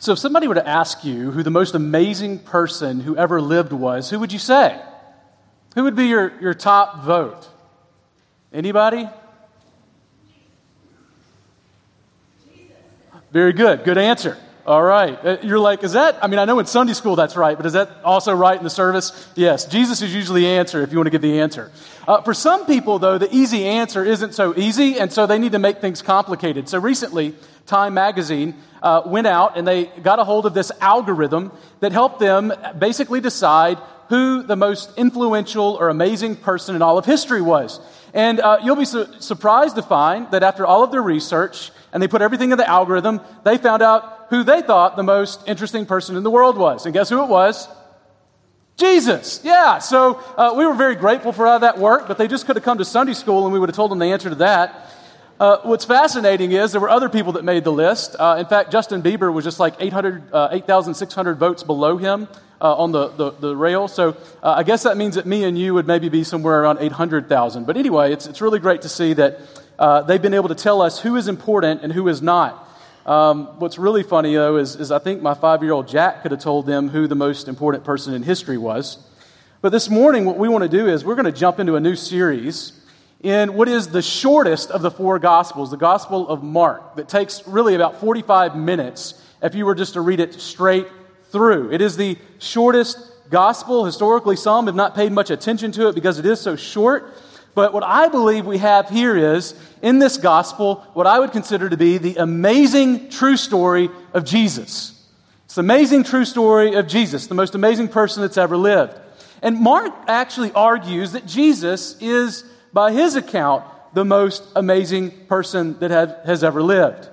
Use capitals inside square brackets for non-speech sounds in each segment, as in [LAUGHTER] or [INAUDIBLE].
So, if somebody were to ask you who the most amazing person who ever lived was, who would you say? Who would be your, your top vote? Anybody? Very good. Good answer. All right. Uh, you're like, is that? I mean, I know in Sunday school that's right, but is that also right in the service? Yes. Jesus is usually the answer if you want to give the answer. Uh, for some people, though, the easy answer isn't so easy, and so they need to make things complicated. So recently, Time Magazine uh, went out and they got a hold of this algorithm that helped them basically decide who the most influential or amazing person in all of history was. And uh, you'll be su- surprised to find that after all of their research, and they put everything in the algorithm, they found out who they thought the most interesting person in the world was. And guess who it was? Jesus. Yeah. So uh, we were very grateful for that work, but they just could have come to Sunday school and we would have told them the answer to that. Uh, what's fascinating is there were other people that made the list. Uh, in fact, Justin Bieber was just like 800, uh, 8,600 votes below him uh, on the, the, the, rail. So uh, I guess that means that me and you would maybe be somewhere around 800,000. But anyway, it's, it's really great to see that uh, they've been able to tell us who is important and who is not. Um, what's really funny, though, is, is I think my five year old Jack could have told them who the most important person in history was. But this morning, what we want to do is we're going to jump into a new series in what is the shortest of the four Gospels, the Gospel of Mark, that takes really about 45 minutes if you were just to read it straight through. It is the shortest Gospel. Historically, some have not paid much attention to it because it is so short. But what I believe we have here is, in this Gospel, what I would consider to be the amazing true story of Jesus. It's the amazing true story of Jesus, the most amazing person that's ever lived. And Mark actually argues that Jesus is by his account, the most amazing person that have, has ever lived.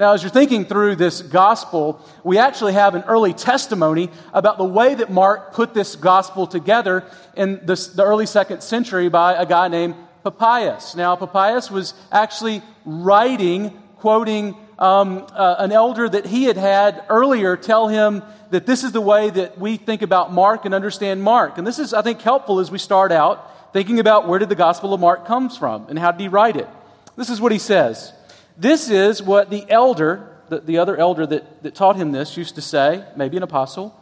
Now, as you're thinking through this gospel, we actually have an early testimony about the way that Mark put this gospel together in the early second century by a guy named Papias. Now, Papias was actually writing, quoting um, uh, an elder that he had had earlier tell him that this is the way that we think about Mark and understand Mark. And this is, I think, helpful as we start out thinking about where did the Gospel of Mark comes from and how did he write it. This is what he says. This is what the elder, the, the other elder that, that taught him this, used to say, maybe an apostle.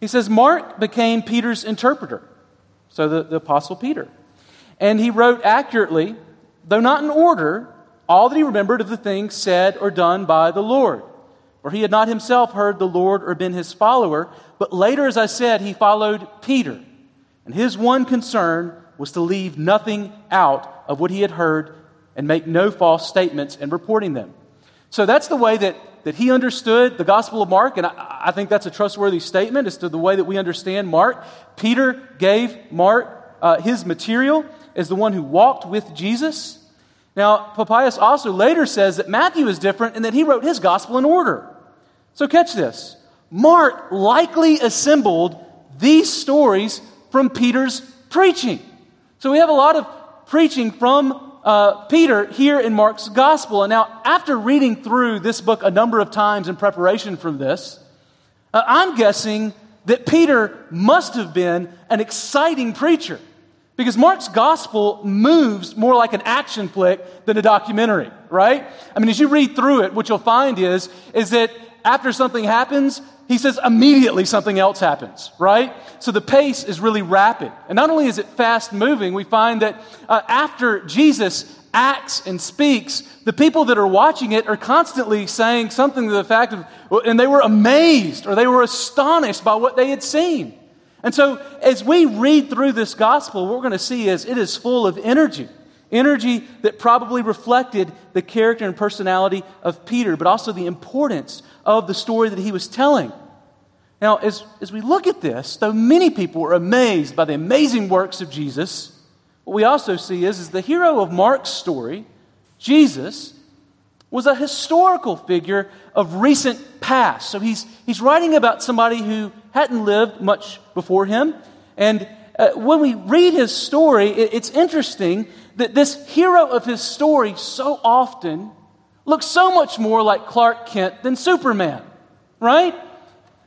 He says, Mark became Peter's interpreter. So the, the apostle Peter. And he wrote accurately, though not in order, all that he remembered of the things said or done by the Lord. For he had not himself heard the Lord or been his follower, but later, as I said, he followed Peter. And his one concern was to leave nothing out of what he had heard and make no false statements in reporting them. So that's the way that, that he understood the Gospel of Mark, and I, I think that's a trustworthy statement as to the way that we understand Mark. Peter gave Mark uh, his material as the one who walked with Jesus. Now, Papias also later says that Matthew is different and that he wrote his gospel in order. So, catch this Mark likely assembled these stories from Peter's preaching. So we have a lot of preaching from uh, Peter here in Mark's gospel. And now, after reading through this book a number of times in preparation for this, uh, I'm guessing that Peter must have been an exciting preacher because Mark's gospel moves more like an action flick than a documentary, right? I mean, as you read through it, what you'll find is, is that after something happens, he says immediately something else happens, right? So the pace is really rapid. And not only is it fast moving, we find that uh, after Jesus acts and speaks, the people that are watching it are constantly saying something to the fact of, and they were amazed or they were astonished by what they had seen. And so as we read through this gospel, what we're going to see is it is full of energy. Energy that probably reflected the character and personality of Peter, but also the importance of the story that he was telling. Now, as, as we look at this, though many people were amazed by the amazing works of Jesus, what we also see is, is the hero of Mark's story, Jesus, was a historical figure of recent past. So he's, he's writing about somebody who hadn't lived much before him. And uh, when we read his story, it, it's interesting that this hero of his story so often looks so much more like Clark Kent than Superman, right?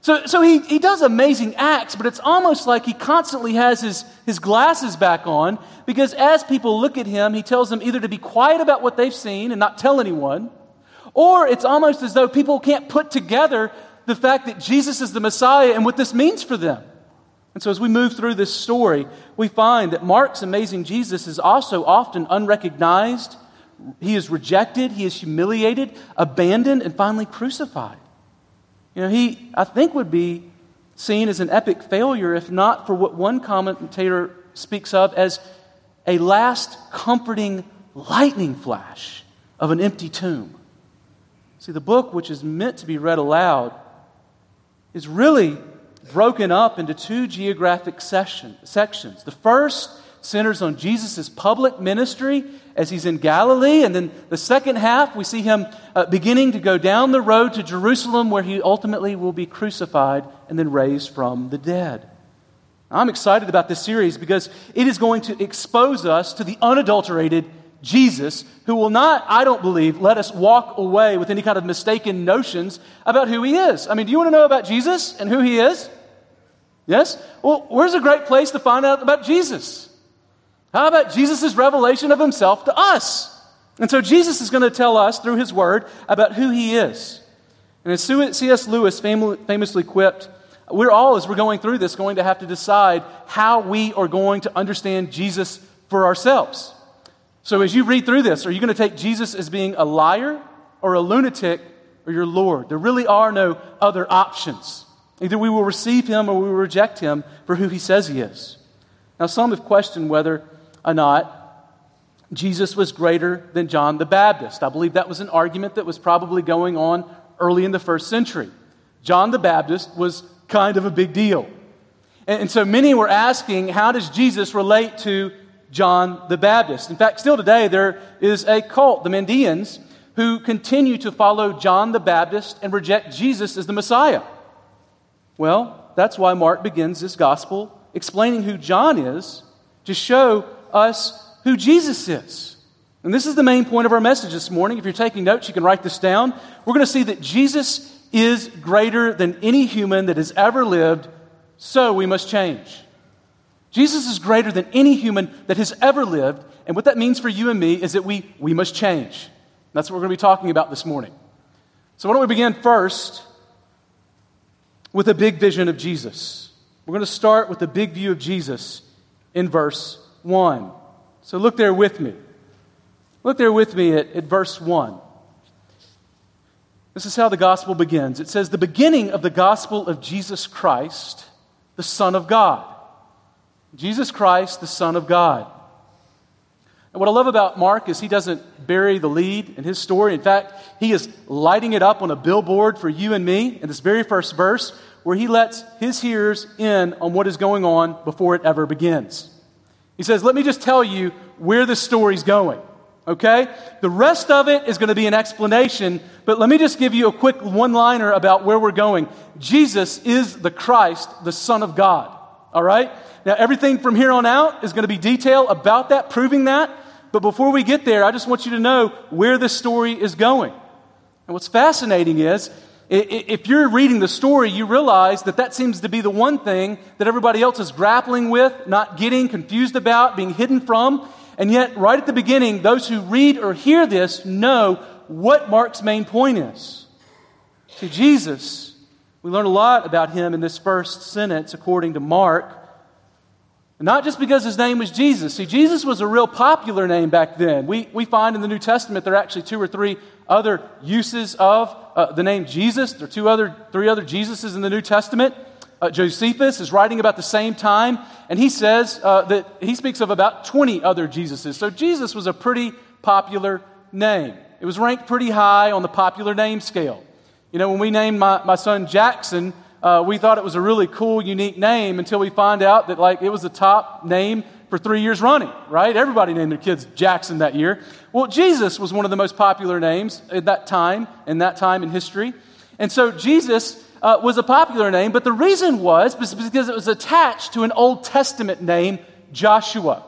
So, so he, he does amazing acts, but it's almost like he constantly has his, his glasses back on because as people look at him, he tells them either to be quiet about what they've seen and not tell anyone, or it's almost as though people can't put together the fact that Jesus is the Messiah and what this means for them. And so, as we move through this story, we find that Mark's amazing Jesus is also often unrecognized. He is rejected, he is humiliated, abandoned, and finally crucified. You know, he, I think, would be seen as an epic failure if not for what one commentator speaks of as a last comforting lightning flash of an empty tomb. See, the book, which is meant to be read aloud, is really broken up into two geographic sections. The first centers on Jesus' public ministry as he's in Galilee, and then the second half, we see him uh, beginning to go down the road to Jerusalem where he ultimately will be crucified and then raised from the dead. I'm excited about this series because it is going to expose us to the unadulterated Jesus, who will not, I don't believe, let us walk away with any kind of mistaken notions about who he is. I mean, do you want to know about Jesus and who he is? Yes? Well, where's a great place to find out about Jesus? How about Jesus' revelation of himself to us? And so Jesus is going to tell us through his word about who he is. And as C.S. Lewis famously quipped, we're all, as we're going through this, going to have to decide how we are going to understand Jesus for ourselves. So as you read through this, are you going to take Jesus as being a liar or a lunatic or your Lord? There really are no other options. Either we will receive him or we will reject him for who he says he is. Now, some have questioned whether or not Jesus was greater than John the Baptist. I believe that was an argument that was probably going on early in the first century. John the Baptist was kind of a big deal. And, and so many were asking, how does Jesus relate to John the Baptist? In fact, still today, there is a cult, the Mandeans, who continue to follow John the Baptist and reject Jesus as the Messiah. Well, that's why Mark begins this gospel explaining who John is to show us who Jesus is. And this is the main point of our message this morning. If you're taking notes, you can write this down. We're going to see that Jesus is greater than any human that has ever lived, so we must change. Jesus is greater than any human that has ever lived, and what that means for you and me is that we, we must change. That's what we're going to be talking about this morning. So, why don't we begin first with a big vision of Jesus. We're going to start with the big view of Jesus in verse 1. So look there with me. Look there with me at, at verse 1. This is how the gospel begins. It says, The beginning of the gospel of Jesus Christ, the Son of God. Jesus Christ, the Son of God. And what I love about Mark is he doesn't bury the lead in his story. In fact, he is lighting it up on a billboard for you and me in this very first verse, where he lets his hearers in on what is going on before it ever begins. He says, Let me just tell you where the story's going. Okay? The rest of it is going to be an explanation, but let me just give you a quick one liner about where we're going. Jesus is the Christ, the Son of God. All right? Now, everything from here on out is going to be detail about that, proving that. But before we get there, I just want you to know where this story is going. And what's fascinating is, if you're reading the story, you realize that that seems to be the one thing that everybody else is grappling with, not getting, confused about, being hidden from. And yet, right at the beginning, those who read or hear this know what Mark's main point is. See, Jesus, we learn a lot about him in this first sentence, according to Mark. Not just because his name was Jesus. See, Jesus was a real popular name back then. We, we find in the New Testament there are actually two or three other uses of uh, the name Jesus. There are two other, three other Jesuses in the New Testament. Uh, Josephus is writing about the same time, and he says uh, that he speaks of about 20 other Jesuses. So Jesus was a pretty popular name. It was ranked pretty high on the popular name scale. You know, when we named my, my son Jackson, uh, we thought it was a really cool, unique name until we find out that like it was the top name for three years running, right? Everybody named their kids Jackson that year. Well, Jesus was one of the most popular names at that time, in that time in history. And so Jesus uh, was a popular name, but the reason was because it was attached to an Old Testament name, Joshua.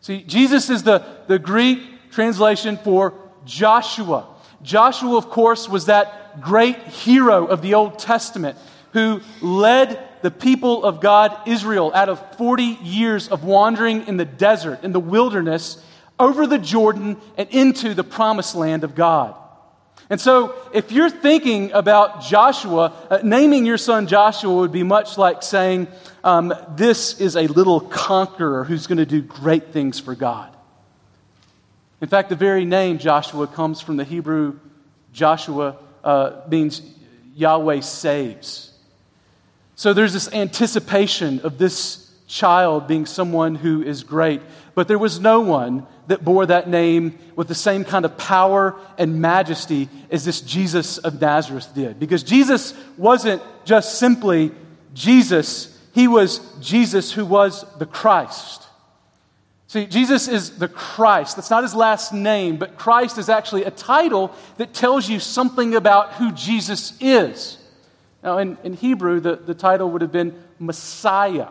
See, Jesus is the, the Greek translation for Joshua. Joshua, of course, was that great hero of the Old Testament who led the people of God, Israel, out of 40 years of wandering in the desert, in the wilderness, over the Jordan and into the promised land of God. And so, if you're thinking about Joshua, uh, naming your son Joshua would be much like saying, um, This is a little conqueror who's going to do great things for God. In fact, the very name Joshua comes from the Hebrew Joshua, uh, means Yahweh saves. So there's this anticipation of this child being someone who is great. But there was no one that bore that name with the same kind of power and majesty as this Jesus of Nazareth did. Because Jesus wasn't just simply Jesus, he was Jesus who was the Christ. See, Jesus is the Christ. That's not his last name, but Christ is actually a title that tells you something about who Jesus is. Now, in, in Hebrew, the, the title would have been Messiah.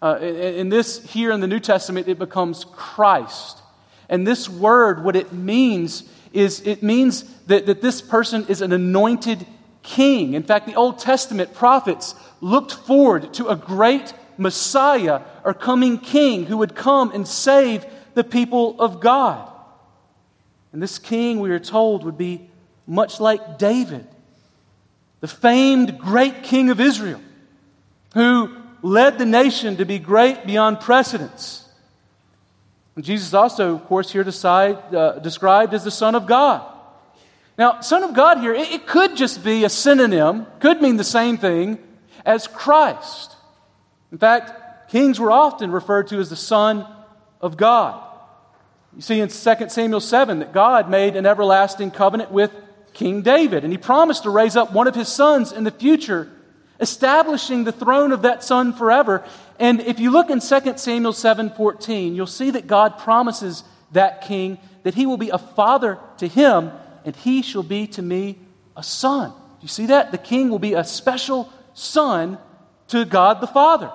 Uh, in, this, here in the New Testament, it becomes Christ. And this word, what it means is it means that, that this person is an anointed king. In fact, the Old Testament prophets looked forward to a great Messiah or coming king who would come and save the people of God. And this king, we are told, would be much like David, the famed great king of Israel, who led the nation to be great beyond precedence. And Jesus also, of course, here decide, uh, described as the Son of God. Now, Son of God here, it, it could just be a synonym, could mean the same thing as Christ. In fact, kings were often referred to as the Son of God. You see in 2 Samuel 7 that God made an everlasting covenant with King David. And he promised to raise up one of his sons in the future, establishing the throne of that son forever. And if you look in 2 Samuel 7:14, you'll see that God promises that king that he will be a father to him, and he shall be to me a son. Do you see that? The king will be a special son to God the Father.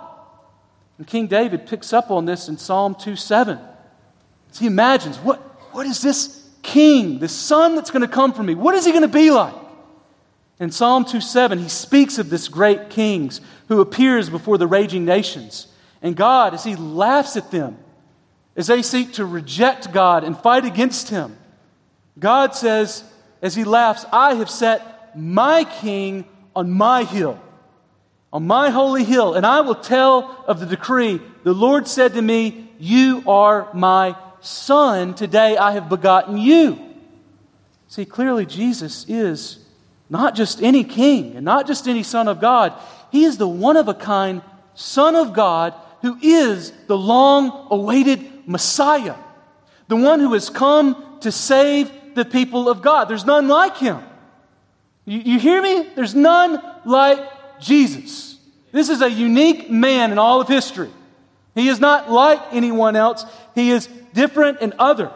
And King David picks up on this in Psalm 2 7. He imagines, what, what is this king, the son that's going to come from me, what is he going to be like? In Psalm 2 7, he speaks of this great king who appears before the raging nations. And God, as he laughs at them, as they seek to reject God and fight against him, God says, as he laughs, I have set my king on my hill, on my holy hill, and I will tell of the decree. The Lord said to me, You are my Son, today I have begotten you. See, clearly Jesus is not just any king and not just any Son of God. He is the one of a kind Son of God who is the long awaited Messiah, the one who has come to save the people of God. There's none like him. You, you hear me? There's none like Jesus. This is a unique man in all of history. He is not like anyone else. He is different and other.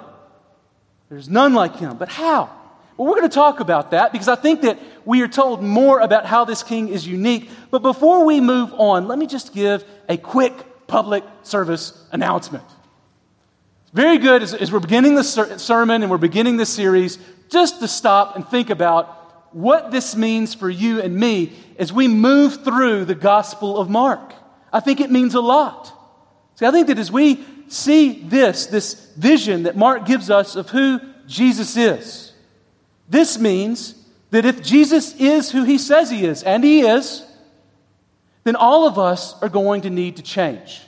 There's none like him. But how? Well, we're going to talk about that because I think that we are told more about how this king is unique. But before we move on, let me just give a quick public service announcement. It's very good as, as we're beginning the ser- sermon and we're beginning this series, just to stop and think about what this means for you and me as we move through the Gospel of Mark. I think it means a lot. See, I think that as we see this, this vision that Mark gives us of who Jesus is, this means that if Jesus is who he says he is, and he is, then all of us are going to need to change.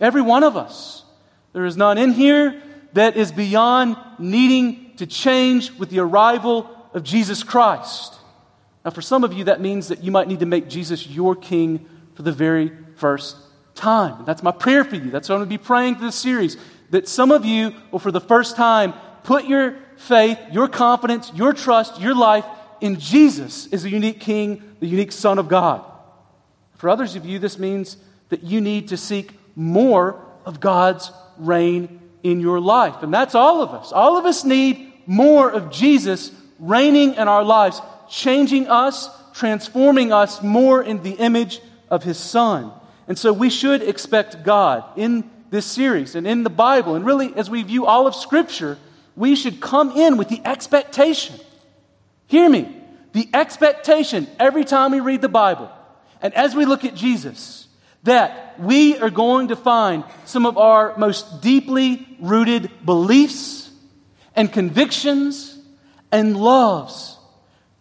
Every one of us. There is none in here that is beyond needing to change with the arrival of Jesus Christ. Now, for some of you, that means that you might need to make Jesus your king for the very first time. That's my prayer for you. That's what I'm going to be praying for this series. That some of you will, for the first time, put your faith, your confidence, your trust, your life in Jesus as the unique King, the unique Son of God. For others of you, this means that you need to seek more of God's reign in your life. And that's all of us. All of us need more of Jesus reigning in our lives, changing us, transforming us more in the image of His Son. And so we should expect God in this series and in the Bible, and really as we view all of Scripture, we should come in with the expectation. Hear me. The expectation every time we read the Bible and as we look at Jesus, that we are going to find some of our most deeply rooted beliefs and convictions and loves,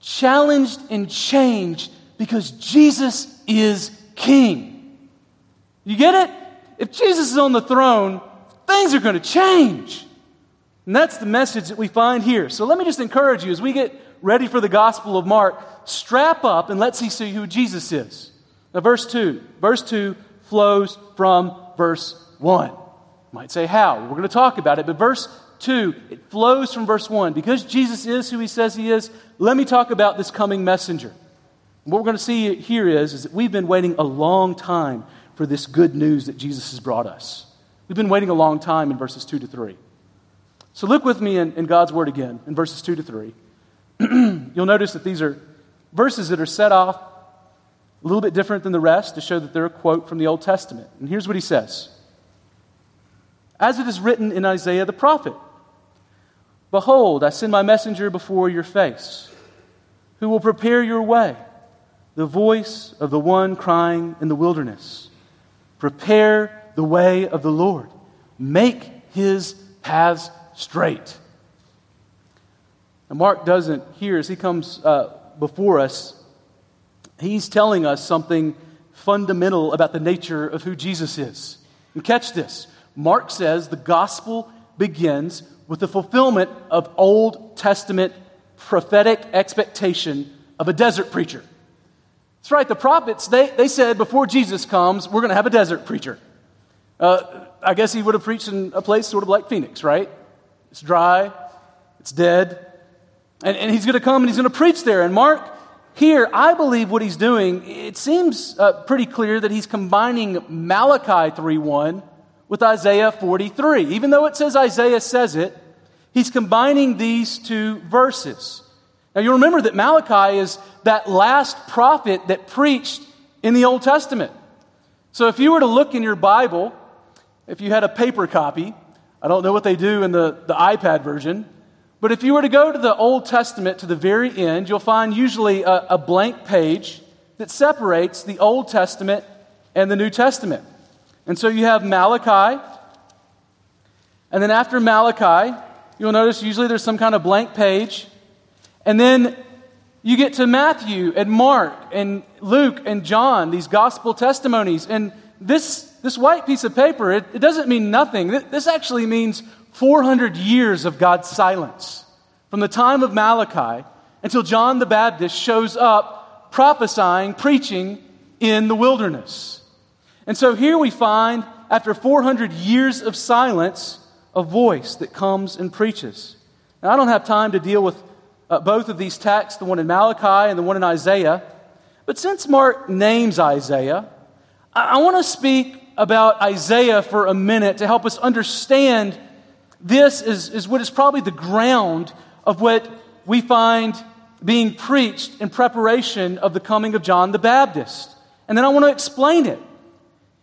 challenged and changed because Jesus is king. You get it? If Jesus is on the throne, things are going to change. And that's the message that we find here. So let me just encourage you as we get ready for the Gospel of Mark, strap up and let's see who Jesus is. Now, verse 2. Verse 2 flows from verse 1. You might say, how? We're going to talk about it, but verse 2, it flows from verse 1. Because Jesus is who he says he is, let me talk about this coming messenger. What we're going to see here is, is that we've been waiting a long time for this good news that Jesus has brought us. We've been waiting a long time in verses 2 to 3. So look with me in, in God's Word again, in verses 2 to 3. [CLEARS THROAT] You'll notice that these are verses that are set off a little bit different than the rest to show that they're a quote from the Old Testament. And here's what he says As it is written in Isaiah the prophet Behold, I send my messenger before your face, who will prepare your way, the voice of the one crying in the wilderness. Prepare the way of the Lord, make his paths straight. Now, Mark doesn't here, as he comes uh, before us, he's telling us something fundamental about the nature of who Jesus is. And catch this Mark says the gospel begins with the fulfillment of Old Testament prophetic expectation of a desert preacher. That's right, the prophets, they, they said before Jesus comes, we're going to have a desert preacher. Uh, I guess he would have preached in a place sort of like Phoenix, right? It's dry, it's dead. And, and he's going to come and he's going to preach there. And Mark, here, I believe what he's doing, it seems uh, pretty clear that he's combining Malachi 3.1 with Isaiah 43. Even though it says Isaiah says it, he's combining these two verses. Now you remember that Malachi is that last prophet that preached in the Old Testament. So if you were to look in your Bible, if you had a paper copy, I don't know what they do in the, the iPad version. But if you were to go to the Old Testament to the very end, you'll find usually a, a blank page that separates the Old Testament and the New Testament. And so you have Malachi. And then after Malachi, you'll notice usually there's some kind of blank page. And then you get to Matthew and Mark and Luke and John, these gospel testimonies. And this, this white piece of paper, it, it doesn't mean nothing. This actually means 400 years of God's silence. From the time of Malachi until John the Baptist shows up prophesying, preaching in the wilderness. And so here we find, after 400 years of silence, a voice that comes and preaches. Now, I don't have time to deal with uh, both of these texts, the one in Malachi and the one in Isaiah. But since Mark names Isaiah, I, want to speak about Isaiah for a minute to help us understand this is, is what is probably the ground of what we find being preached in preparation of the coming of John the Baptist. And then I want to explain it.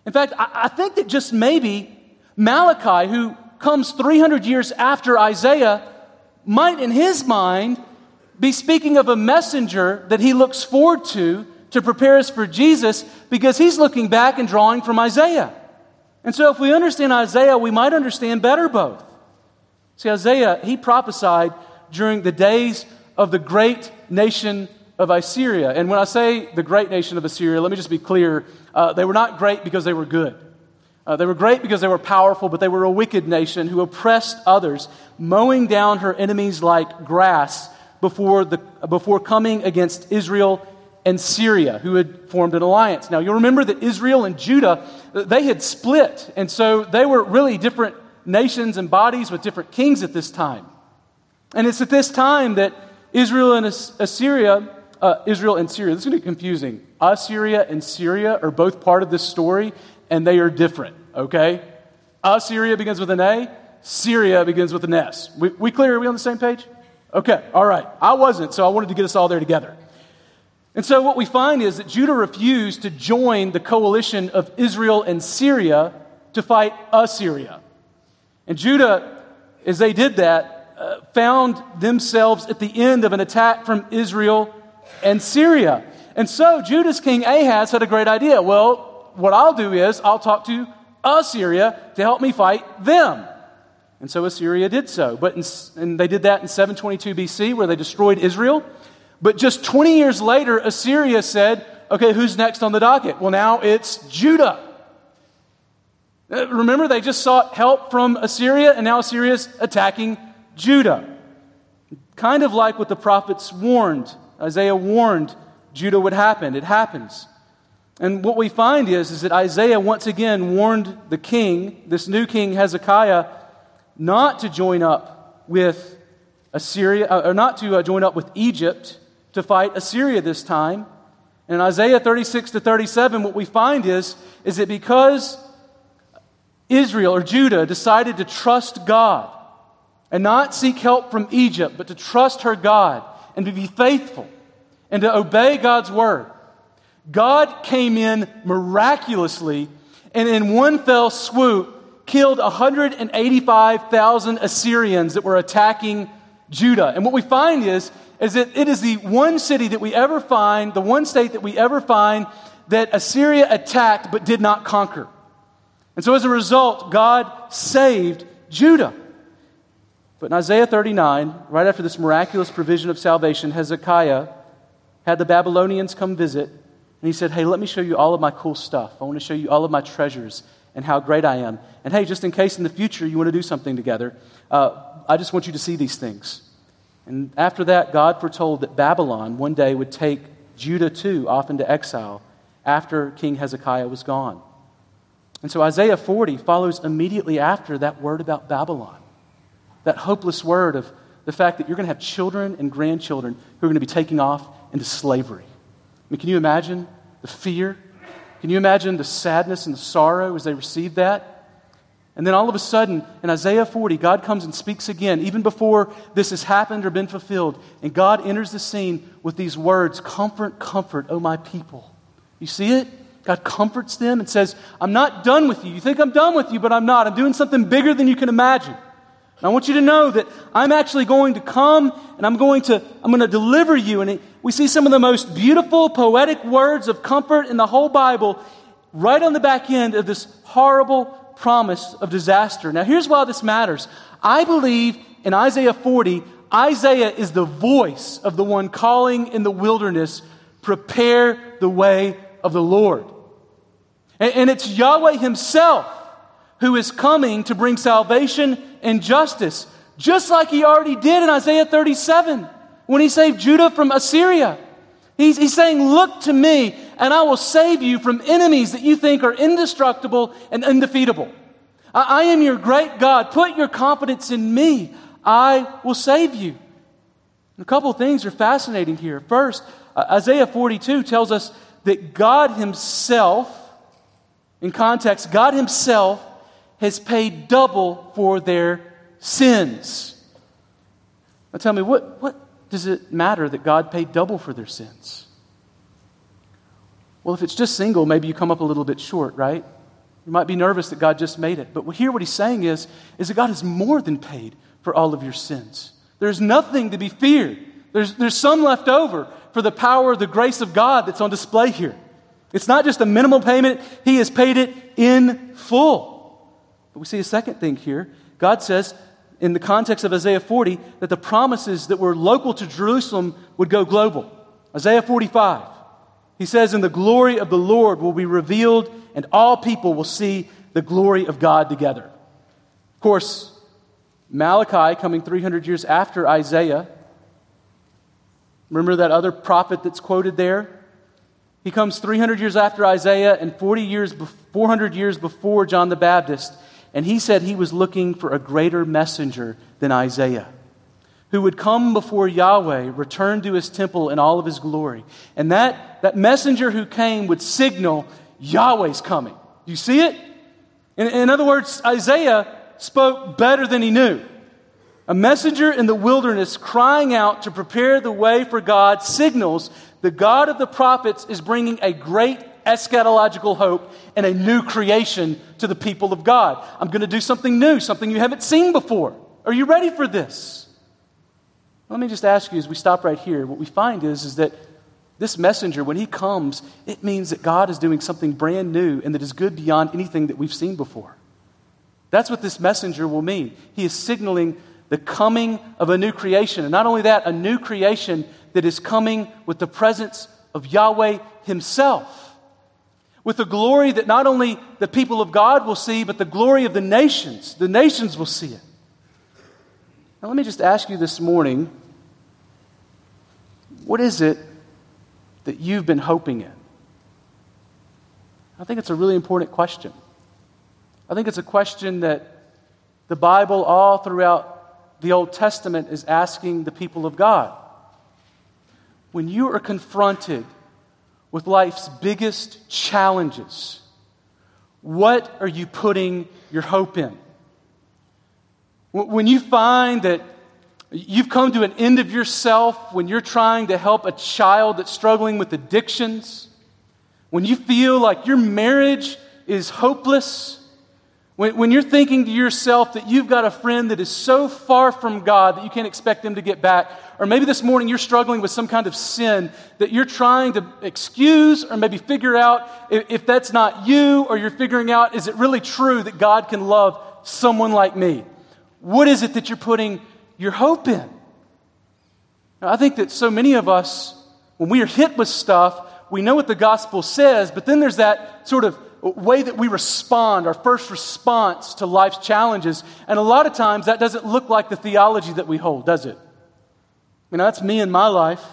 In fact, I, I think that just maybe Malachi, who comes 300 years after Isaiah, might in his mind be speaking of a messenger that he looks forward to to prepare us for Jesus because he's looking back and drawing from Isaiah. And so, if we understand Isaiah, we might understand better both. See, Isaiah, he prophesied during the days of the great nation of Assyria. And when I say the great nation of Assyria, let me just be clear uh, they were not great because they were good. Uh, they were great because they were powerful, but they were a wicked nation who oppressed others, mowing down her enemies like grass before, the, before coming against Israel and Syria, who had formed an alliance. Now, you'll remember that Israel and Judah, they had split, and so they were really different nations and bodies with different kings at this time. And it's at this time that Israel and Assyria, uh, Israel and Syria, this is going to be confusing. Assyria and Syria are both part of this story, and they are different, okay? Assyria begins with an A, Syria begins with an S. We, we clear? Are we on the same page? Okay, all right. I wasn't, so I wanted to get us all there together. And so what we find is that Judah refused to join the coalition of Israel and Syria to fight Assyria. And Judah, as they did that, uh, found themselves at the end of an attack from Israel and Syria. And so Judah's king Ahaz had a great idea. Well, what I'll do is I'll talk to Assyria to help me fight them. And so Assyria did so. But in, and they did that in 722 BC, where they destroyed Israel. But just 20 years later, Assyria said, okay, who's next on the docket? Well, now it's Judah. Uh, remember, they just sought help from Assyria, and now Assyria's attacking Judah. Kind of like what the prophets warned. Isaiah warned Judah would happen. It happens. And what we find is, is that Isaiah once again warned the king, this new king Hezekiah, not to join up with Assyria, uh, or not to uh, join up with Egypt to fight Assyria this time. And In Isaiah 36 to 37, what we find is, is that because Israel or Judah decided to trust God and not seek help from Egypt, but to trust her God and to be faithful and to obey God's word, God came in miraculously and in one fell swoop killed 185,000 Assyrians that were attacking Judah. And what we find is, is that it is the one city that we ever find, the one state that we ever find that Assyria attacked but did not conquer. And so as a result, God saved Judah. But in Isaiah 39, right after this miraculous provision of salvation, Hezekiah had the Babylonians come visit, and he said, Hey, let me show you all of my cool stuff. I want to show you all of my treasures and how great I am. And hey, just in case in the future you want to do something together, uh, I just want you to see these things. And after that, God foretold that Babylon one day would take Judah too off into exile after King Hezekiah was gone. And so Isaiah 40 follows immediately after that word about Babylon. That hopeless word of the fact that you're going to have children and grandchildren who are going to be taking off into slavery. I mean, can you imagine the fear? Can you imagine the sadness and the sorrow as they received that? And then all of a sudden, in Isaiah 40, God comes and speaks again, even before this has happened or been fulfilled. And God enters the scene with these words Comfort, comfort, O my people. You see it? God comforts them and says, I'm not done with you. You think I'm done with you, but I'm not. I'm doing something bigger than you can imagine. And I want you to know that I'm actually going to come and I'm going to, I'm going to deliver you. And we see some of the most beautiful, poetic words of comfort in the whole Bible right on the back end of this horrible promise of disaster. Now, here's why this matters. I believe in Isaiah 40, Isaiah is the voice of the one calling in the wilderness, prepare the way of the Lord. And, and it's Yahweh Himself who is coming to bring salvation and justice, just like He already did in Isaiah 37 when He saved Judah from Assyria. He's, he's saying, Look to me, and I will save you from enemies that you think are indestructible and undefeatable. I, I am your great God. Put your confidence in me. I will save you. And a couple things are fascinating here. First, uh, Isaiah 42 tells us that God Himself, in context, God Himself has paid double for their sins. Now tell me, what, what does it matter that God paid double for their sins? Well, if it's just single, maybe you come up a little bit short, right? You might be nervous that God just made it. But here, what he's saying is, is that God has more than paid for all of your sins. There's nothing to be feared. There's, there's some left over for the power, of the grace of God that's on display here. It's not just a minimal payment, He has paid it in full. But we see a second thing here. God says, in the context of Isaiah 40, that the promises that were local to Jerusalem would go global. Isaiah 45, he says, And the glory of the Lord will be revealed, and all people will see the glory of God together. Of course, Malachi, coming 300 years after Isaiah, Remember that other prophet that's quoted there? He comes 300 years after Isaiah and 40 years, 400 years before John the Baptist, and he said he was looking for a greater messenger than Isaiah, who would come before Yahweh, return to his temple in all of his glory. And that, that messenger who came would signal Yahweh's coming. Do you see it? In, in other words, Isaiah spoke better than he knew. A messenger in the wilderness crying out to prepare the way for God signals the God of the prophets is bringing a great eschatological hope and a new creation to the people of God. I'm going to do something new, something you haven't seen before. Are you ready for this? Let me just ask you as we stop right here, what we find is, is that this messenger, when he comes, it means that God is doing something brand new and that is good beyond anything that we've seen before. That's what this messenger will mean. He is signaling the coming of a new creation. And not only that, a new creation that is coming with the presence of Yahweh Himself. With the glory that not only the people of God will see, but the glory of the nations. The nations will see it. Now, let me just ask you this morning what is it that you've been hoping in? I think it's a really important question. I think it's a question that the Bible, all throughout the Old Testament, is asking the people of God. When you are confronted with life's biggest challenges, what are you putting your hope in? When you find that you've come to an end of yourself, when you're trying to help a child that's struggling with addictions, when you feel like your marriage is hopeless, when, when you're thinking to yourself that you've got a friend that is so far from God that you can't expect them to get back, or maybe this morning you're struggling with some kind of sin that you're trying to excuse or maybe figure out if, if that's not you, or you're figuring out is it really true that God can love someone like me? What is it that you're putting your hope in? Now, I think that so many of us, when we are hit with stuff, we know what the gospel says, but then there's that sort of way that we respond, our first response to life's challenges. And a lot of times that doesn't look like the theology that we hold, does it? You know, that's me in my life.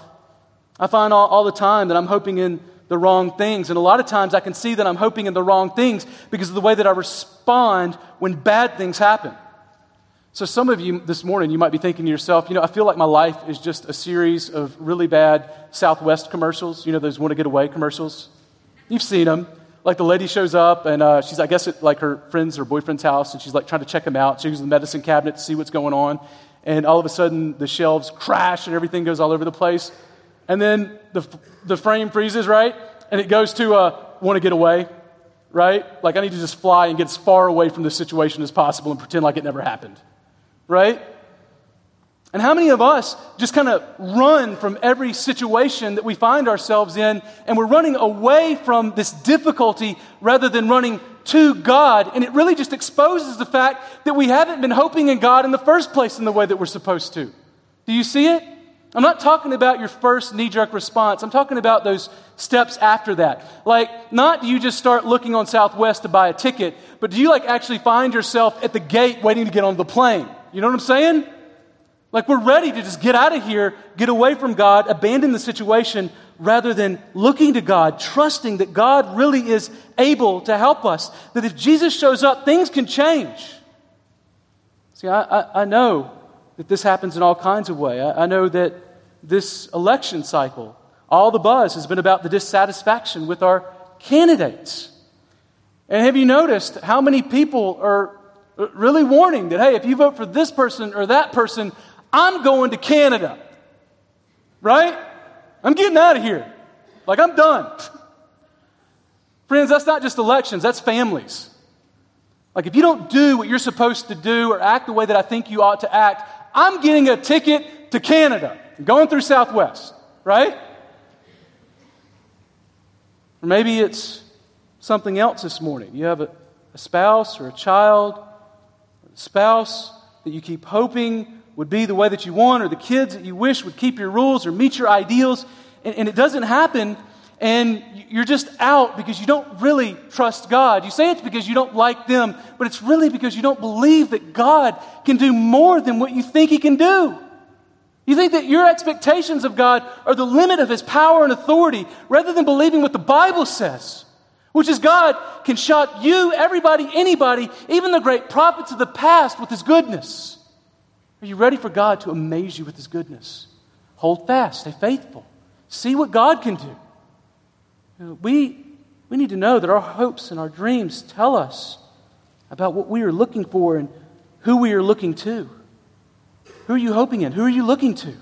I find all, all the time that I'm hoping in the wrong things. And a lot of times I can see that I'm hoping in the wrong things because of the way that I respond when bad things happen. So, some of you this morning, you might be thinking to yourself, you know, I feel like my life is just a series of really bad Southwest commercials. You know, those want to get away commercials? You've seen them like the lady shows up and uh, she's, I guess, at like her friend's or boyfriend's house and she's like trying to check him out. She goes to the medicine cabinet to see what's going on. And all of a sudden, the shelves crash and everything goes all over the place. And then the, the frame freezes, right? And it goes to uh, want to get away, right? Like, I need to just fly and get as far away from this situation as possible and pretend like it never happened, right? And how many of us just kind of run from every situation that we find ourselves in and we're running away from this difficulty rather than running to God? And it really just exposes the fact that we haven't been hoping in God in the first place in the way that we're supposed to. Do you see it? I'm not talking about your first knee jerk response. I'm talking about those steps after that. Like, not do you just start looking on Southwest to buy a ticket, but do you like actually find yourself at the gate waiting to get on the plane? You know what I'm saying? Like we're ready to just get out of here, get away from God, abandon the situation, rather than looking to God, trusting that God really is able to help us. That if Jesus shows up, things can change. See, I, I, I know that this happens in all kinds of ways. I, I know that this election cycle, all the buzz has been about the dissatisfaction with our candidates. And have you noticed how many people are really warning that, hey, if you vote for this person or that person, I'm going to Canada. Right? I'm getting out of here. Like, I'm done. [LAUGHS] Friends, that's not just elections, that's families. Like, if you don't do what you're supposed to do or act the way that I think you ought to act, I'm getting a ticket to Canada, going through Southwest, right? Or maybe it's something else this morning. You have a, a spouse or a child, a spouse that you keep hoping would be the way that you want, or the kids that you wish would keep your rules or meet your ideals, and, and it doesn't happen, and you're just out because you don't really trust God. You say it's because you don't like them, but it's really because you don't believe that God can do more than what you think He can do. You think that your expectations of God are the limit of His power and authority rather than believing what the Bible says, which is God can shock you, everybody, anybody, even the great prophets of the past with His goodness. Are you ready for God to amaze you with His goodness? Hold fast, stay faithful, see what God can do. You know, we, we need to know that our hopes and our dreams tell us about what we are looking for and who we are looking to. Who are you hoping in? Who are you looking to?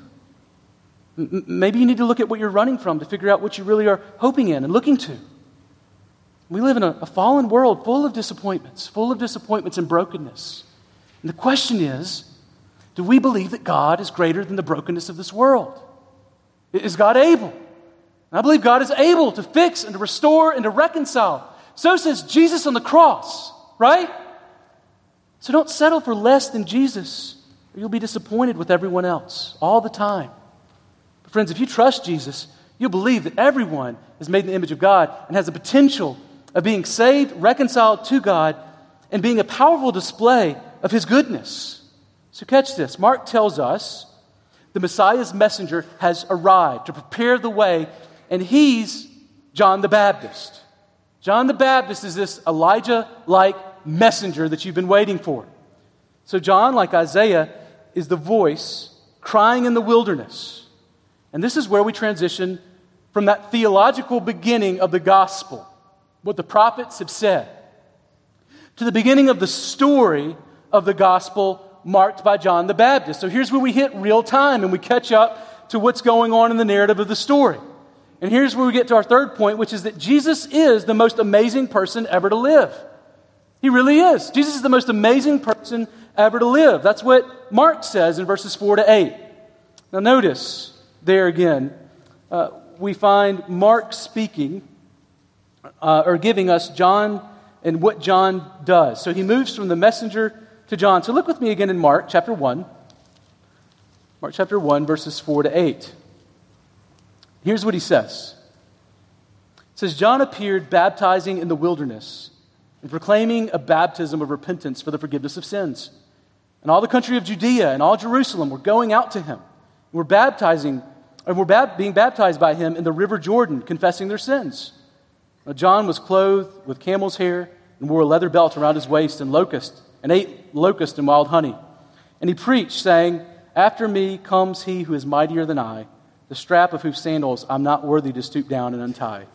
M- maybe you need to look at what you're running from to figure out what you really are hoping in and looking to. We live in a, a fallen world full of disappointments, full of disappointments and brokenness. And the question is do we believe that God is greater than the brokenness of this world? Is God able? I believe God is able to fix and to restore and to reconcile. So says Jesus on the cross, right? So don't settle for less than Jesus, or you'll be disappointed with everyone else all the time. But friends, if you trust Jesus, you'll believe that everyone is made in the image of God and has the potential of being saved, reconciled to God, and being a powerful display of his goodness. So catch this. Mark tells us the Messiah's messenger has arrived to prepare the way, and he's John the Baptist. John the Baptist is this Elijah like messenger that you've been waiting for. So, John, like Isaiah, is the voice crying in the wilderness. And this is where we transition from that theological beginning of the gospel, what the prophets have said, to the beginning of the story of the gospel marked by John the Baptist. So here's where we hit real time and we catch up to what's going on in the narrative of the story. And here's where we get to our third point, which is that Jesus is the most amazing person ever to live. He really is. Jesus is the most amazing person ever to live. That's what Mark says in verses 4 to 8. Now, notice there again, uh, we find Mark speaking uh, or giving us John and what John does. So he moves from the messenger to John. So look with me again in Mark chapter 1. Mark chapter 1, verses 4 to 8. Here's what he says. It says, John appeared baptizing in the wilderness and proclaiming a baptism of repentance for the forgiveness of sins. And all the country of Judea and all Jerusalem were going out to him. Were baptizing, and were bab- being baptized by him in the river Jordan, confessing their sins. Now, John was clothed with camel's hair and wore a leather belt around his waist and locust, and ate locust and wild honey. And he preached, saying, After me comes he who is mightier than I the strap of whose sandals I'm not worthy to stoop down and untie.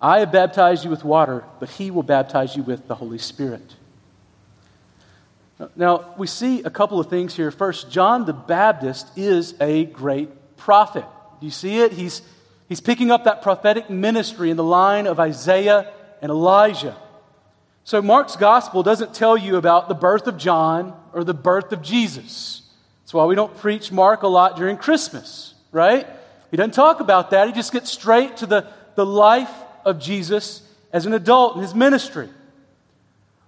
I have baptized you with water, but he will baptize you with the Holy Spirit. Now, we see a couple of things here. First, John the Baptist is a great prophet. Do you see it? He's, he's picking up that prophetic ministry in the line of Isaiah and Elijah. So, Mark's gospel doesn't tell you about the birth of John or the birth of Jesus. That's why we don't preach Mark a lot during Christmas right? He doesn't talk about that. He just gets straight to the, the life of Jesus as an adult in his ministry.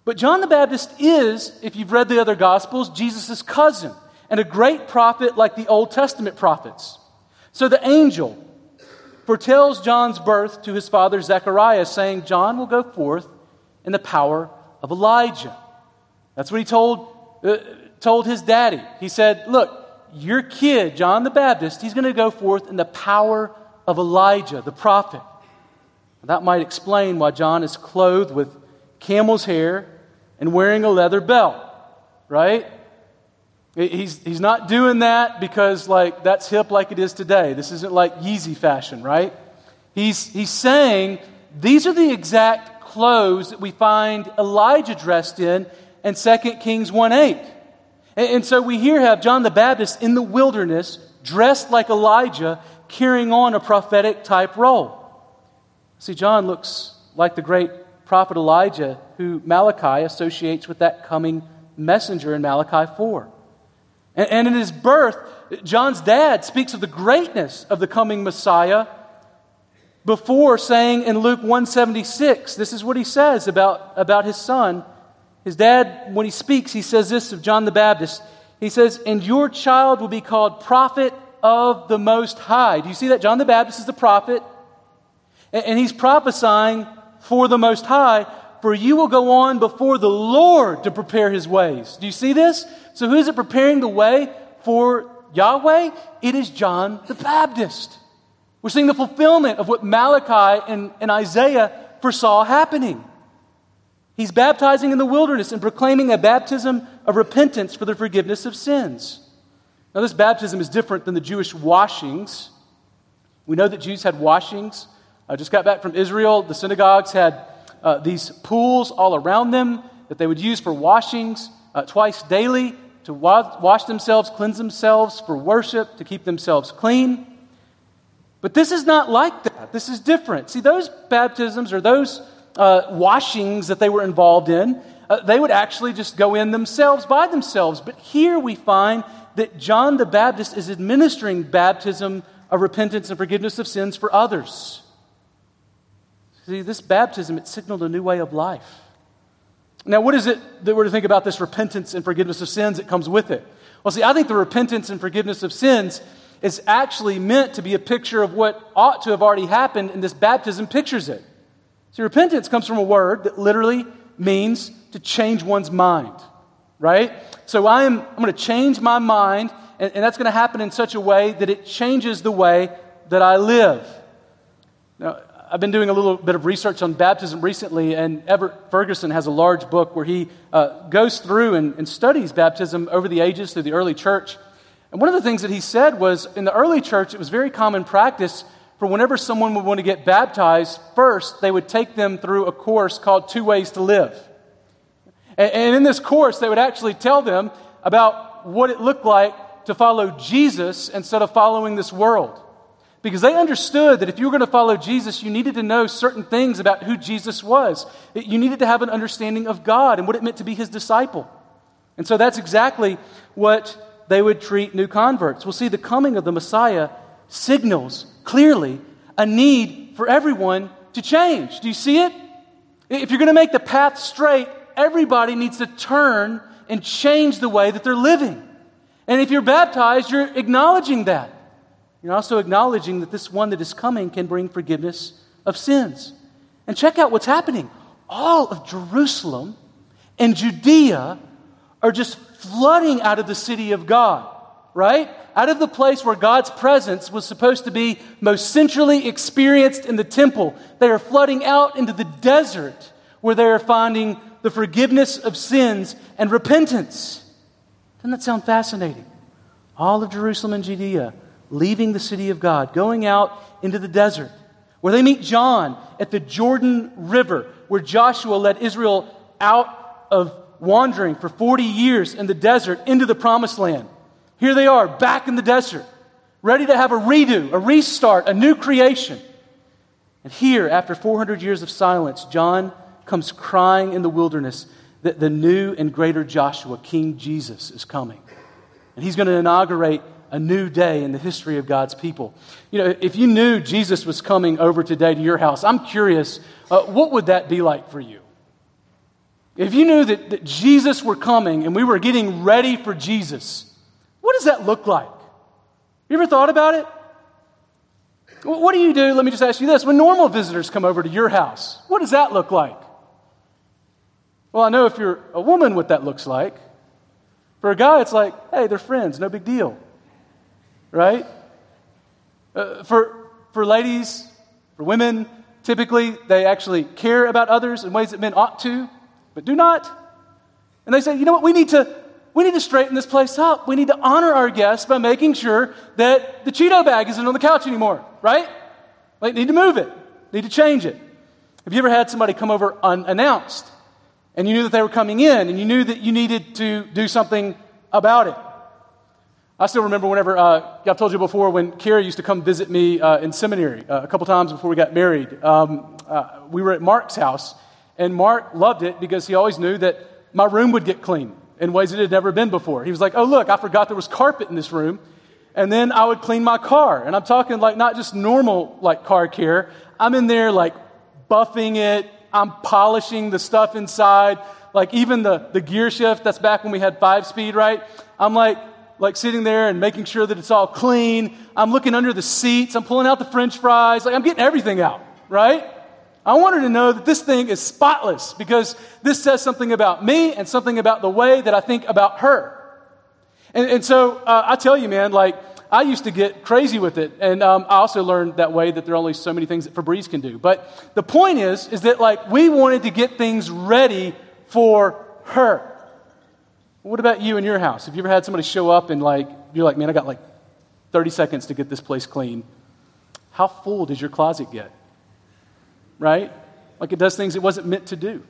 But John the Baptist is, if you've read the other Gospels, Jesus' cousin and a great prophet like the Old Testament prophets. So the angel foretells John's birth to his father Zechariah, saying, John will go forth in the power of Elijah. That's what he told, uh, told his daddy. He said, Look, your kid, John the Baptist, he's going to go forth in the power of Elijah, the prophet. That might explain why John is clothed with camel's hair and wearing a leather belt, right? He's, he's not doing that because, like, that's hip like it is today. This isn't like Yeezy fashion, right? He's, he's saying these are the exact clothes that we find Elijah dressed in in 2 Kings 1 8. And, so we here have John the Baptist in the wilderness, dressed like Elijah, carrying on a prophetic type role. See, John looks like the great prophet Elijah, who Malachi associates with that coming messenger in Malachi 4. And, and in his birth, John's dad speaks of the greatness of the coming Messiah before saying in Luke 176, this is what he says about, about his son. His dad, when he speaks, he says this of John the Baptist. He says, And your child will be called prophet of the Most High. Do you see that? John the Baptist is the prophet, and he's prophesying for the Most High, for you will go on before the Lord to prepare his ways. Do you see this? So, who is it preparing the way for Yahweh? It is John the Baptist. We're seeing the fulfillment of what Malachi and, and Isaiah foresaw happening. He's baptizing in the wilderness and proclaiming a baptism of repentance for the forgiveness of sins. Now, this baptism is different than the Jewish washings. We know that Jews had washings. I just got back from Israel. The synagogues had uh, these pools all around them that they would use for washings uh, twice daily to wa- wash themselves, cleanse themselves for worship, to keep themselves clean. But this is not like that. This is different. See, those baptisms or those uh, washings that they were involved in, uh, they would actually just go in themselves by themselves. But here we find that John the Baptist is administering baptism of repentance and forgiveness of sins for others. See, this baptism, it signaled a new way of life. Now, what is it that we're to think about this repentance and forgiveness of sins that comes with it? Well, see, I think the repentance and forgiveness of sins is actually meant to be a picture of what ought to have already happened, and this baptism pictures it. See, repentance comes from a word that literally means to change one's mind, right? So I am, I'm going to change my mind, and, and that's going to happen in such a way that it changes the way that I live. Now, I've been doing a little bit of research on baptism recently, and Everett Ferguson has a large book where he uh, goes through and, and studies baptism over the ages through the early church. And one of the things that he said was in the early church, it was very common practice for whenever someone would want to get baptized, first they would take them through a course called Two Ways to Live. And, in this course, they would actually tell them about what it looked like to follow Jesus instead of following this world. Because they understood that if you were going to follow Jesus, you needed to know certain things about who Jesus was. You needed to have an understanding of God and what it meant to be his disciple. And so that's exactly what they would treat new converts. We'll see the coming of the Messiah signals clearly a need for everyone to change. Do you see it? If you're going to make the path straight, everybody needs to turn and change the way that they're living. And if you're baptized, you're acknowledging that. You're also acknowledging that this one that is coming can bring forgiveness of sins. And check out what's happening. All of Jerusalem and Judea are just flooding out of the city of God, right? Out of the place where God's presence was supposed to be most centrally experienced in the temple. They are flooding out into the desert where they are finding the forgiveness of sins and repentance. Doesn't that sound fascinating? All of Jerusalem and Judea leaving the city of God, going out into the desert, where they meet John at the Jordan River, where Joshua led Israel out of wandering for 40 years in the desert into the promised land. Here they are, back in the desert, ready to have a redo, a restart, a new creation. And here, after 400 years of silence, John comes crying in the wilderness that the new and greater Joshua, King Jesus, is coming. And he's going to inaugurate a new day in the history of God's people. You know, if you knew Jesus was coming over today to your house, I'm curious, uh, what would that be like for you? If you knew that, that Jesus were coming and we were getting ready for Jesus, what does that look like? You ever thought about it? What do you do? Let me just ask you this. When normal visitors come over to your house, what does that look like? Well, I know if you're a woman what that looks like. For a guy, it's like, hey, they're friends, no big deal. Right? Uh, for, for ladies, for women, typically they actually care about others in ways that men ought to but do not. And they say, you know what, we need to we need to straighten this place up. We need to honor our guests by making sure that the Cheeto bag isn't on the couch anymore, right? Like, need to move it, need to change it. Have you ever had somebody come over unannounced and you knew that they were coming in and you knew that you needed to do something about it? I still remember whenever, uh, I've told you before, when Kara used to come visit me uh, in seminary uh, a couple times before we got married. Um, uh, we were at Mark's house and Mark loved it because he always knew that my room would get clean in ways it had never been before. He was like, oh, look, I forgot there was carpet in this room. And then I would clean my car. And I'm talking like not just normal like car care. I'm in there like buffing it. I'm polishing the stuff inside. Like even the, the gear shift, that's back when we had five speed, right? I'm like, like sitting there and making sure that it's all clean. I'm looking under the seats. I'm pulling out the french fries. Like I'm getting everything out, right? I want her to know that this thing is spotless because this says something about me and something about the way that I think about her. And, and so uh, I tell you, man, like, I used to get crazy with it. And um, I also learned that way that there are only so many things that Febreze can do. But the point is, is that, like, we wanted to get things ready for her. What about you in your house? Have you ever had somebody show up and, like, you're like, man, I got like 30 seconds to get this place clean? How full does your closet get? Right? Like it does things it wasn't meant to do.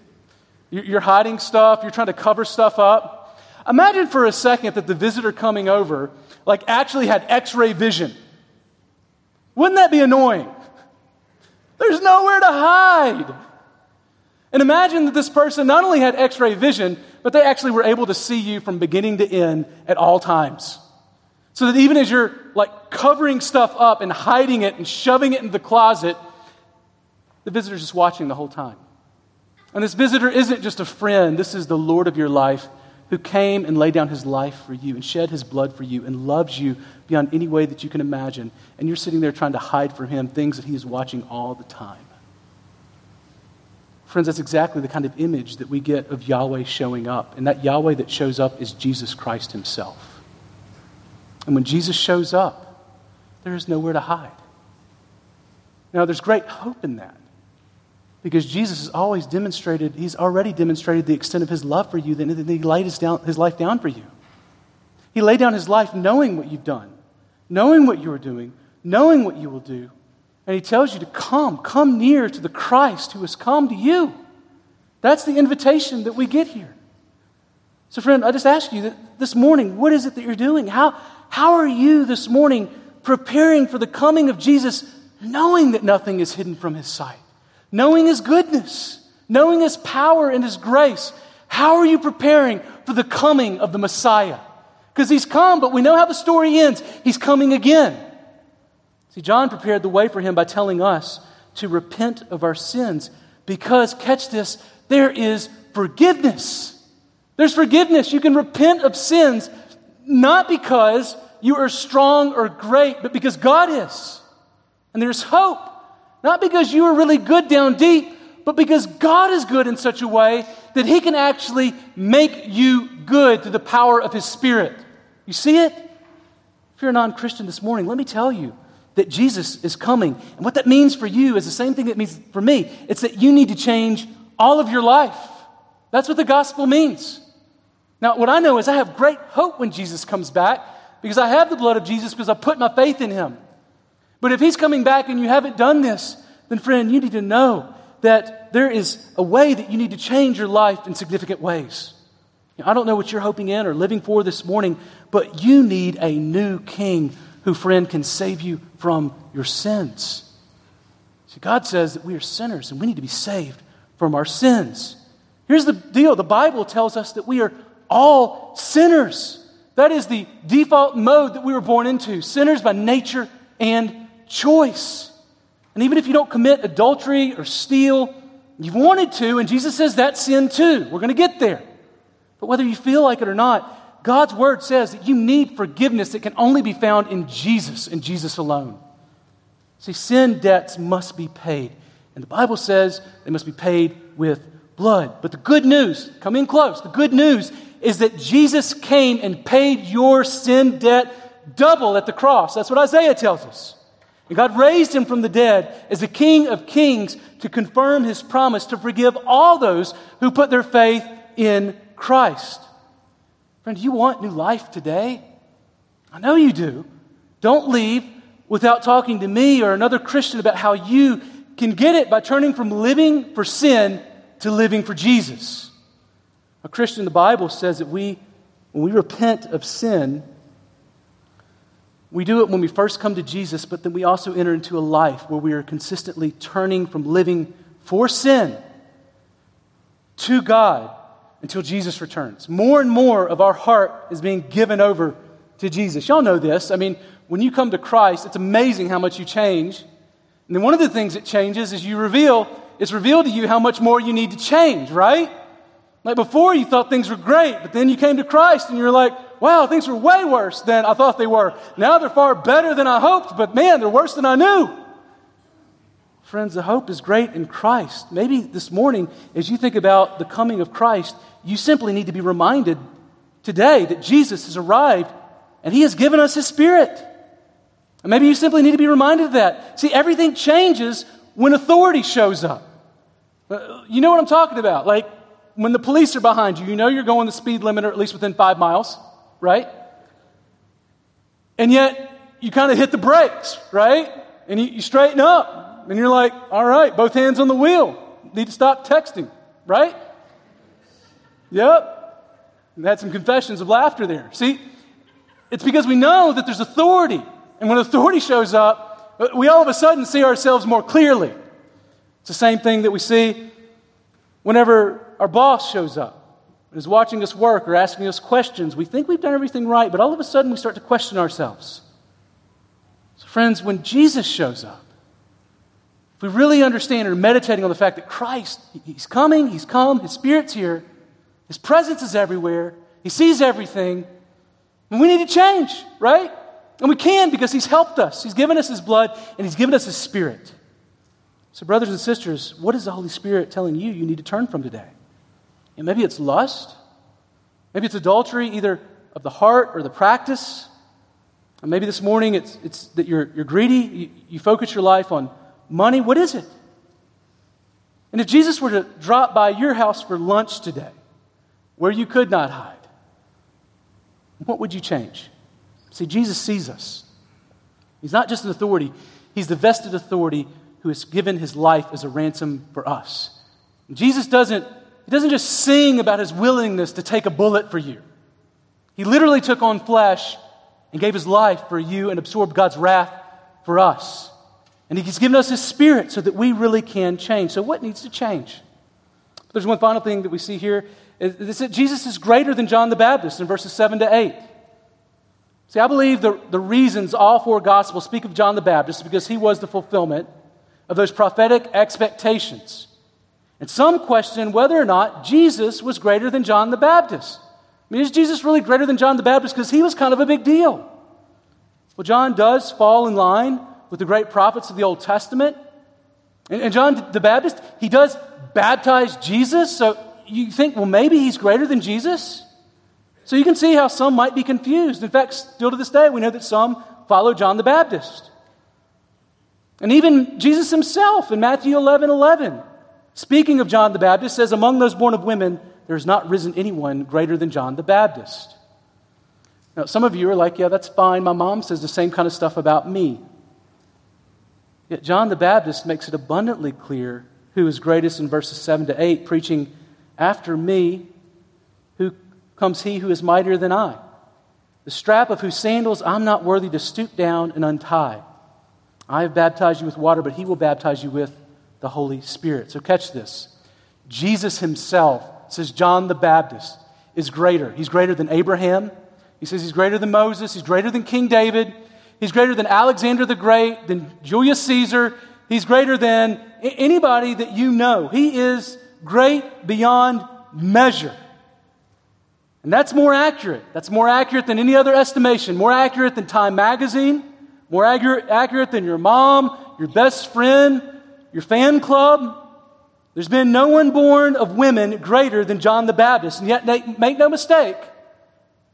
You're hiding stuff, you're trying to cover stuff up. Imagine for a second that the visitor coming over, like, actually had x ray vision. Wouldn't that be annoying? There's nowhere to hide. And imagine that this person not only had x ray vision, but they actually were able to see you from beginning to end at all times. So that even as you're like covering stuff up and hiding it and shoving it in the closet, the visitor's just watching the whole time. And this visitor isn't just a friend, this is the Lord of your life who came and laid down his life for you and shed his blood for you and loves you beyond any way that you can imagine. And you're sitting there trying to hide from him things that he is watching all the time. Friends, that's exactly the kind of image that we get of Yahweh showing up. And that Yahweh that shows up is Jesus Christ himself. And when Jesus shows up, there is nowhere to hide. Now, there's great hope in that because Jesus has always demonstrated, he's already demonstrated the extent of his love for you, that he laid his, down, his life down for you. He laid down his life knowing what you've done, knowing what you are doing, knowing what you will do, and he tells you to come, come near to the Christ who has come to you. That's the invitation that we get here. So, friend, I just ask you this morning, what is it that you're doing? How, how are you this morning preparing for the coming of Jesus, knowing that nothing is hidden from his sight, knowing his goodness, knowing his power and his grace? How are you preparing for the coming of the Messiah? Because he's come, but we know how the story ends. He's coming again. See, John prepared the way for him by telling us to repent of our sins because, catch this, there is forgiveness. There's forgiveness. You can repent of sins not because you are strong or great, but because God is. And there's hope. Not because you are really good down deep, but because God is good in such a way that He can actually make you good through the power of His Spirit. You see it? If you're a non Christian this morning, let me tell you that Jesus is coming. And what that means for you is the same thing that means for me. It's that you need to change all of your life. That's what the gospel means. Now, what I know is I have great hope when Jesus comes back because I have the blood of Jesus because I put my faith in him. But if he's coming back and you haven't done this, then friend, you need to know that there is a way that you need to change your life in significant ways. I don't know what you're hoping in or living for this morning, but you need a new king who, friend, can save you from your sins. See, God says that we are sinners and we need to be saved from our sins. Here's the deal the Bible tells us that we are all sinners. That is the default mode that we were born into sinners by nature and choice. And even if you don't commit adultery or steal, you've wanted to, and Jesus says that's sin too. We're going to get there. But whether you feel like it or not, God's word says that you need forgiveness that can only be found in Jesus and Jesus alone. See, sin debts must be paid. And the Bible says they must be paid with blood. But the good news, come in close, the good news is that Jesus came and paid your sin debt double at the cross. That's what Isaiah tells us. And God raised him from the dead as the King of kings to confirm his promise to forgive all those who put their faith in Christ. Friend, do you want new life today? I know you do. Don't leave without talking to me or another Christian about how you can get it by turning from living for sin to living for Jesus. A Christian, in the Bible says that we, when we repent of sin, we do it when we first come to Jesus, but then we also enter into a life where we are consistently turning from living for sin to God until Jesus returns. More and more of our heart is being given over to Jesus. Y'all know this. I mean, when you come to Christ, it's amazing how much you change. And then one of the things that changes is you reveal, it's revealed to you how much more you need to change, right? Like before, you thought things were great, but then you came to Christ and you're like, wow, things were way worse than I thought they were. Now they're far better than I hoped, but man, they're worse than I knew. Friends, the hope is great in Christ. Maybe this morning, as you think about the coming of Christ, you simply need to be reminded today that Jesus has arrived and he has given us his spirit. And maybe you simply need to be reminded of that. See, everything changes when authority shows up. Uh, you know what I'm talking about? Like when the police are behind you, you know you're going the speed limit or at least within five miles, right? And yet you kind of hit the brakes, right? And you, you straighten up and you're like, all right, both hands on the wheel. Need to stop texting, right? Yep. And had some confessions of laughter there. See, it's because we know that there's authority. And when authority shows up, uh, we all of a sudden see ourselves more clearly. It's the same thing that we see whenever our boss shows up is watching us work or asking us questions. We think we've done everything right, but all of a sudden we start to question ourselves. So, friends, when Jesus shows up, if we really understand and are meditating on the fact that Christ, He's coming, He's come, His Spirit's here, His presence is everywhere, He sees everything, and we need to change, right? And we can because He's helped us. He's given us His blood and He's given us His Spirit. So, brothers and sisters, what is the Holy Spirit telling you you need to turn from today? And maybe it's lust, maybe it's adultery, either of the heart or the practice. Or maybe this morning it's, it's that you're, you're greedy, you, you focus your life on money. What is it? And if Jesus were to drop by your house for lunch today, where you could not hide, what would you change? See, Jesus sees us. He's not just an authority, He's the vested authority who has given His life as a ransom for us. And Jesus doesn't, he doesn't just sing about His willingness to take a bullet for you. He literally took on flesh and gave his life for you and absorbed God's wrath for us. And he's given us his spirit so that we really can change. So, what needs to change? There's one final thing that we see here is that Jesus is greater than John the Baptist in verses 7 to 8. See, I believe the, the reasons all four Gospels speak of John the Baptist is because he was the fulfillment of those prophetic expectations. And some question whether or not Jesus was greater than John the Baptist. I mean, is Jesus really greater than John the Baptist? Because he was kind of a big deal. Well, John does fall in line with the great prophets of the Old Testament. And, and John the Baptist, he does baptize Jesus. So you think, well, maybe he's greater than Jesus? So you can see how some might be confused. In fact, still to this day, we know that some follow John the Baptist. And even Jesus himself in Matthew 11 11, speaking of John the Baptist, says, Among those born of women, there has not risen anyone greater than John the Baptist. Now, some of you are like, yeah, that's fine. My mom says the same kind of stuff about me. Yet John the Baptist makes it abundantly clear who is greatest in verses 7 to 8, preaching, After me, who comes he who is mightier than I, the strap of whose sandals I'm not worthy to stoop down and untie. I have baptized you with water, but he will baptize you with the Holy Spirit. So catch this. Jesus himself says John the Baptist is greater. He's greater than Abraham. He says he's greater than Moses. He's greater than King David. He's greater than Alexander the Great, than Julius Caesar. He's greater than anybody that you know. He is great beyond measure. And that's more accurate. That's more accurate than any other estimation, more accurate than Time Magazine, more accurate, accurate than your mom, your best friend, your fan club, there's been no one born of women greater than John the Baptist. And yet, make no mistake,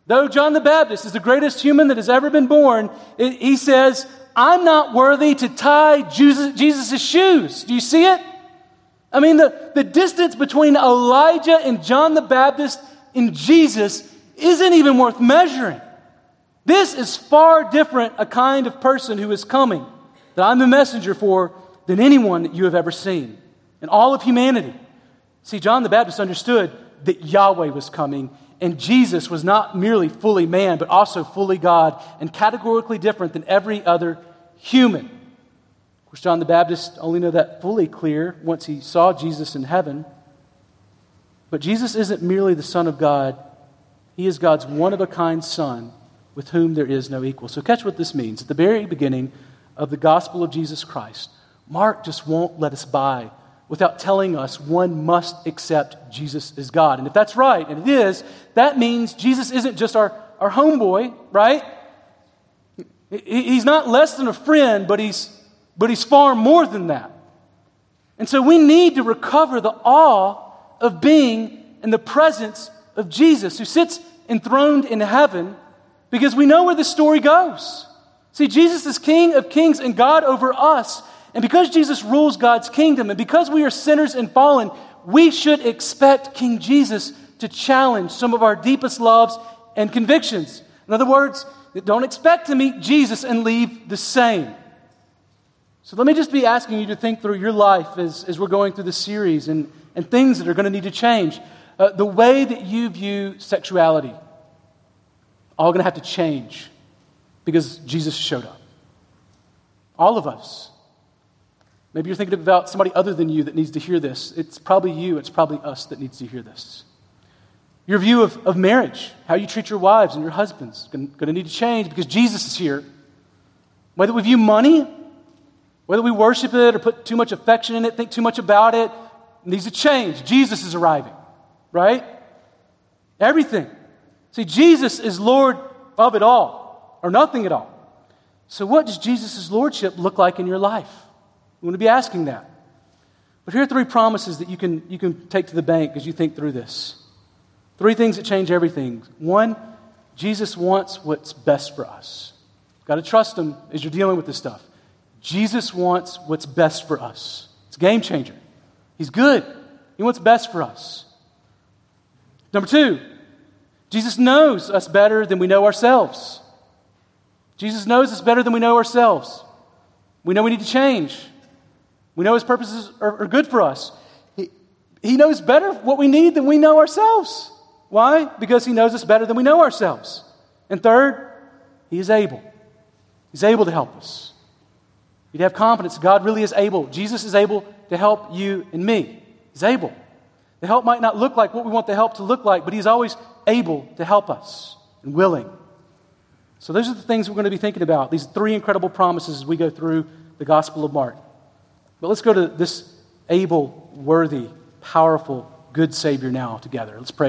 though John the Baptist is the greatest human that has ever been born, he says, I'm not worthy to tie Jesus' shoes. Do you see it? I mean, the, the distance between Elijah and John the Baptist and Jesus isn't even worth measuring. This is far different a kind of person who is coming that I'm the messenger for than anyone that you have ever seen in all of humanity. See, John the Baptist understood that Yahweh was coming, and Jesus was not merely fully man, but also fully God, and categorically different than every other human. Of course, John the Baptist only knew that fully clear once he saw Jesus in heaven. But Jesus isn't merely the Son of God, he is God's one of a kind Son with whom there is no equal. So, catch what this means. At the very beginning of the gospel of Jesus Christ, Mark just won't let us by without telling us one must accept Jesus as God. And if that's right, and it is, that means Jesus isn't just our, our homeboy, right? He's not less than a friend, but he's, but he's far more than that. And so we need to recover the awe of being in the presence of Jesus, who sits enthroned in heaven, because we know where the story goes. See, Jesus is King of kings and God over us. And because Jesus rules God's kingdom, and because we are sinners and fallen, we should expect King Jesus to challenge some of our deepest loves and convictions. In other words, don't expect to meet Jesus and leave the same. So let me just be asking you to think through your life as, as we're going through this series and, and things that are going to need to change. Uh, the way that you view sexuality, all going to have to change because Jesus showed up. All of us. Maybe you're thinking about somebody other than you that needs to hear this. It's probably you, it's probably us that needs to hear this. Your view of, of marriage, how you treat your wives and your husbands, going to need to change because Jesus is here. Whether we view money, Whether we worship it or put too much affection in it, think too much about it, needs to change. Jesus is arriving, right? Everything. See, Jesus is Lord of it all, or nothing at all. So, what does Jesus' Lordship look like in your life? We want to be asking that. But here are three promises that you can, you can take to the bank as you think through this. Three things that change everything. One, Jesus wants what's best for us. You've got to trust Him as you're dealing with this stuff. Jesus wants what's best for us. It's a game changer. He's good. He wants best for us. Number two, Jesus knows us better than we know ourselves. Jesus knows us better than we know ourselves. We know we need to change. We know His purposes are, are good for us. He, he knows better what we need than we know ourselves. Why? Because He knows us better than we know ourselves. And third, He is able. He's able to help us. You'd have confidence God really is able. Jesus is able to help you and me. He's able. The help might not look like what we want the help to look like, but He's always able to help us and willing. So, those are the things we're going to be thinking about, these three incredible promises as we go through the Gospel of Mark. But let's go to this able, worthy, powerful, good Savior now together. Let's pray.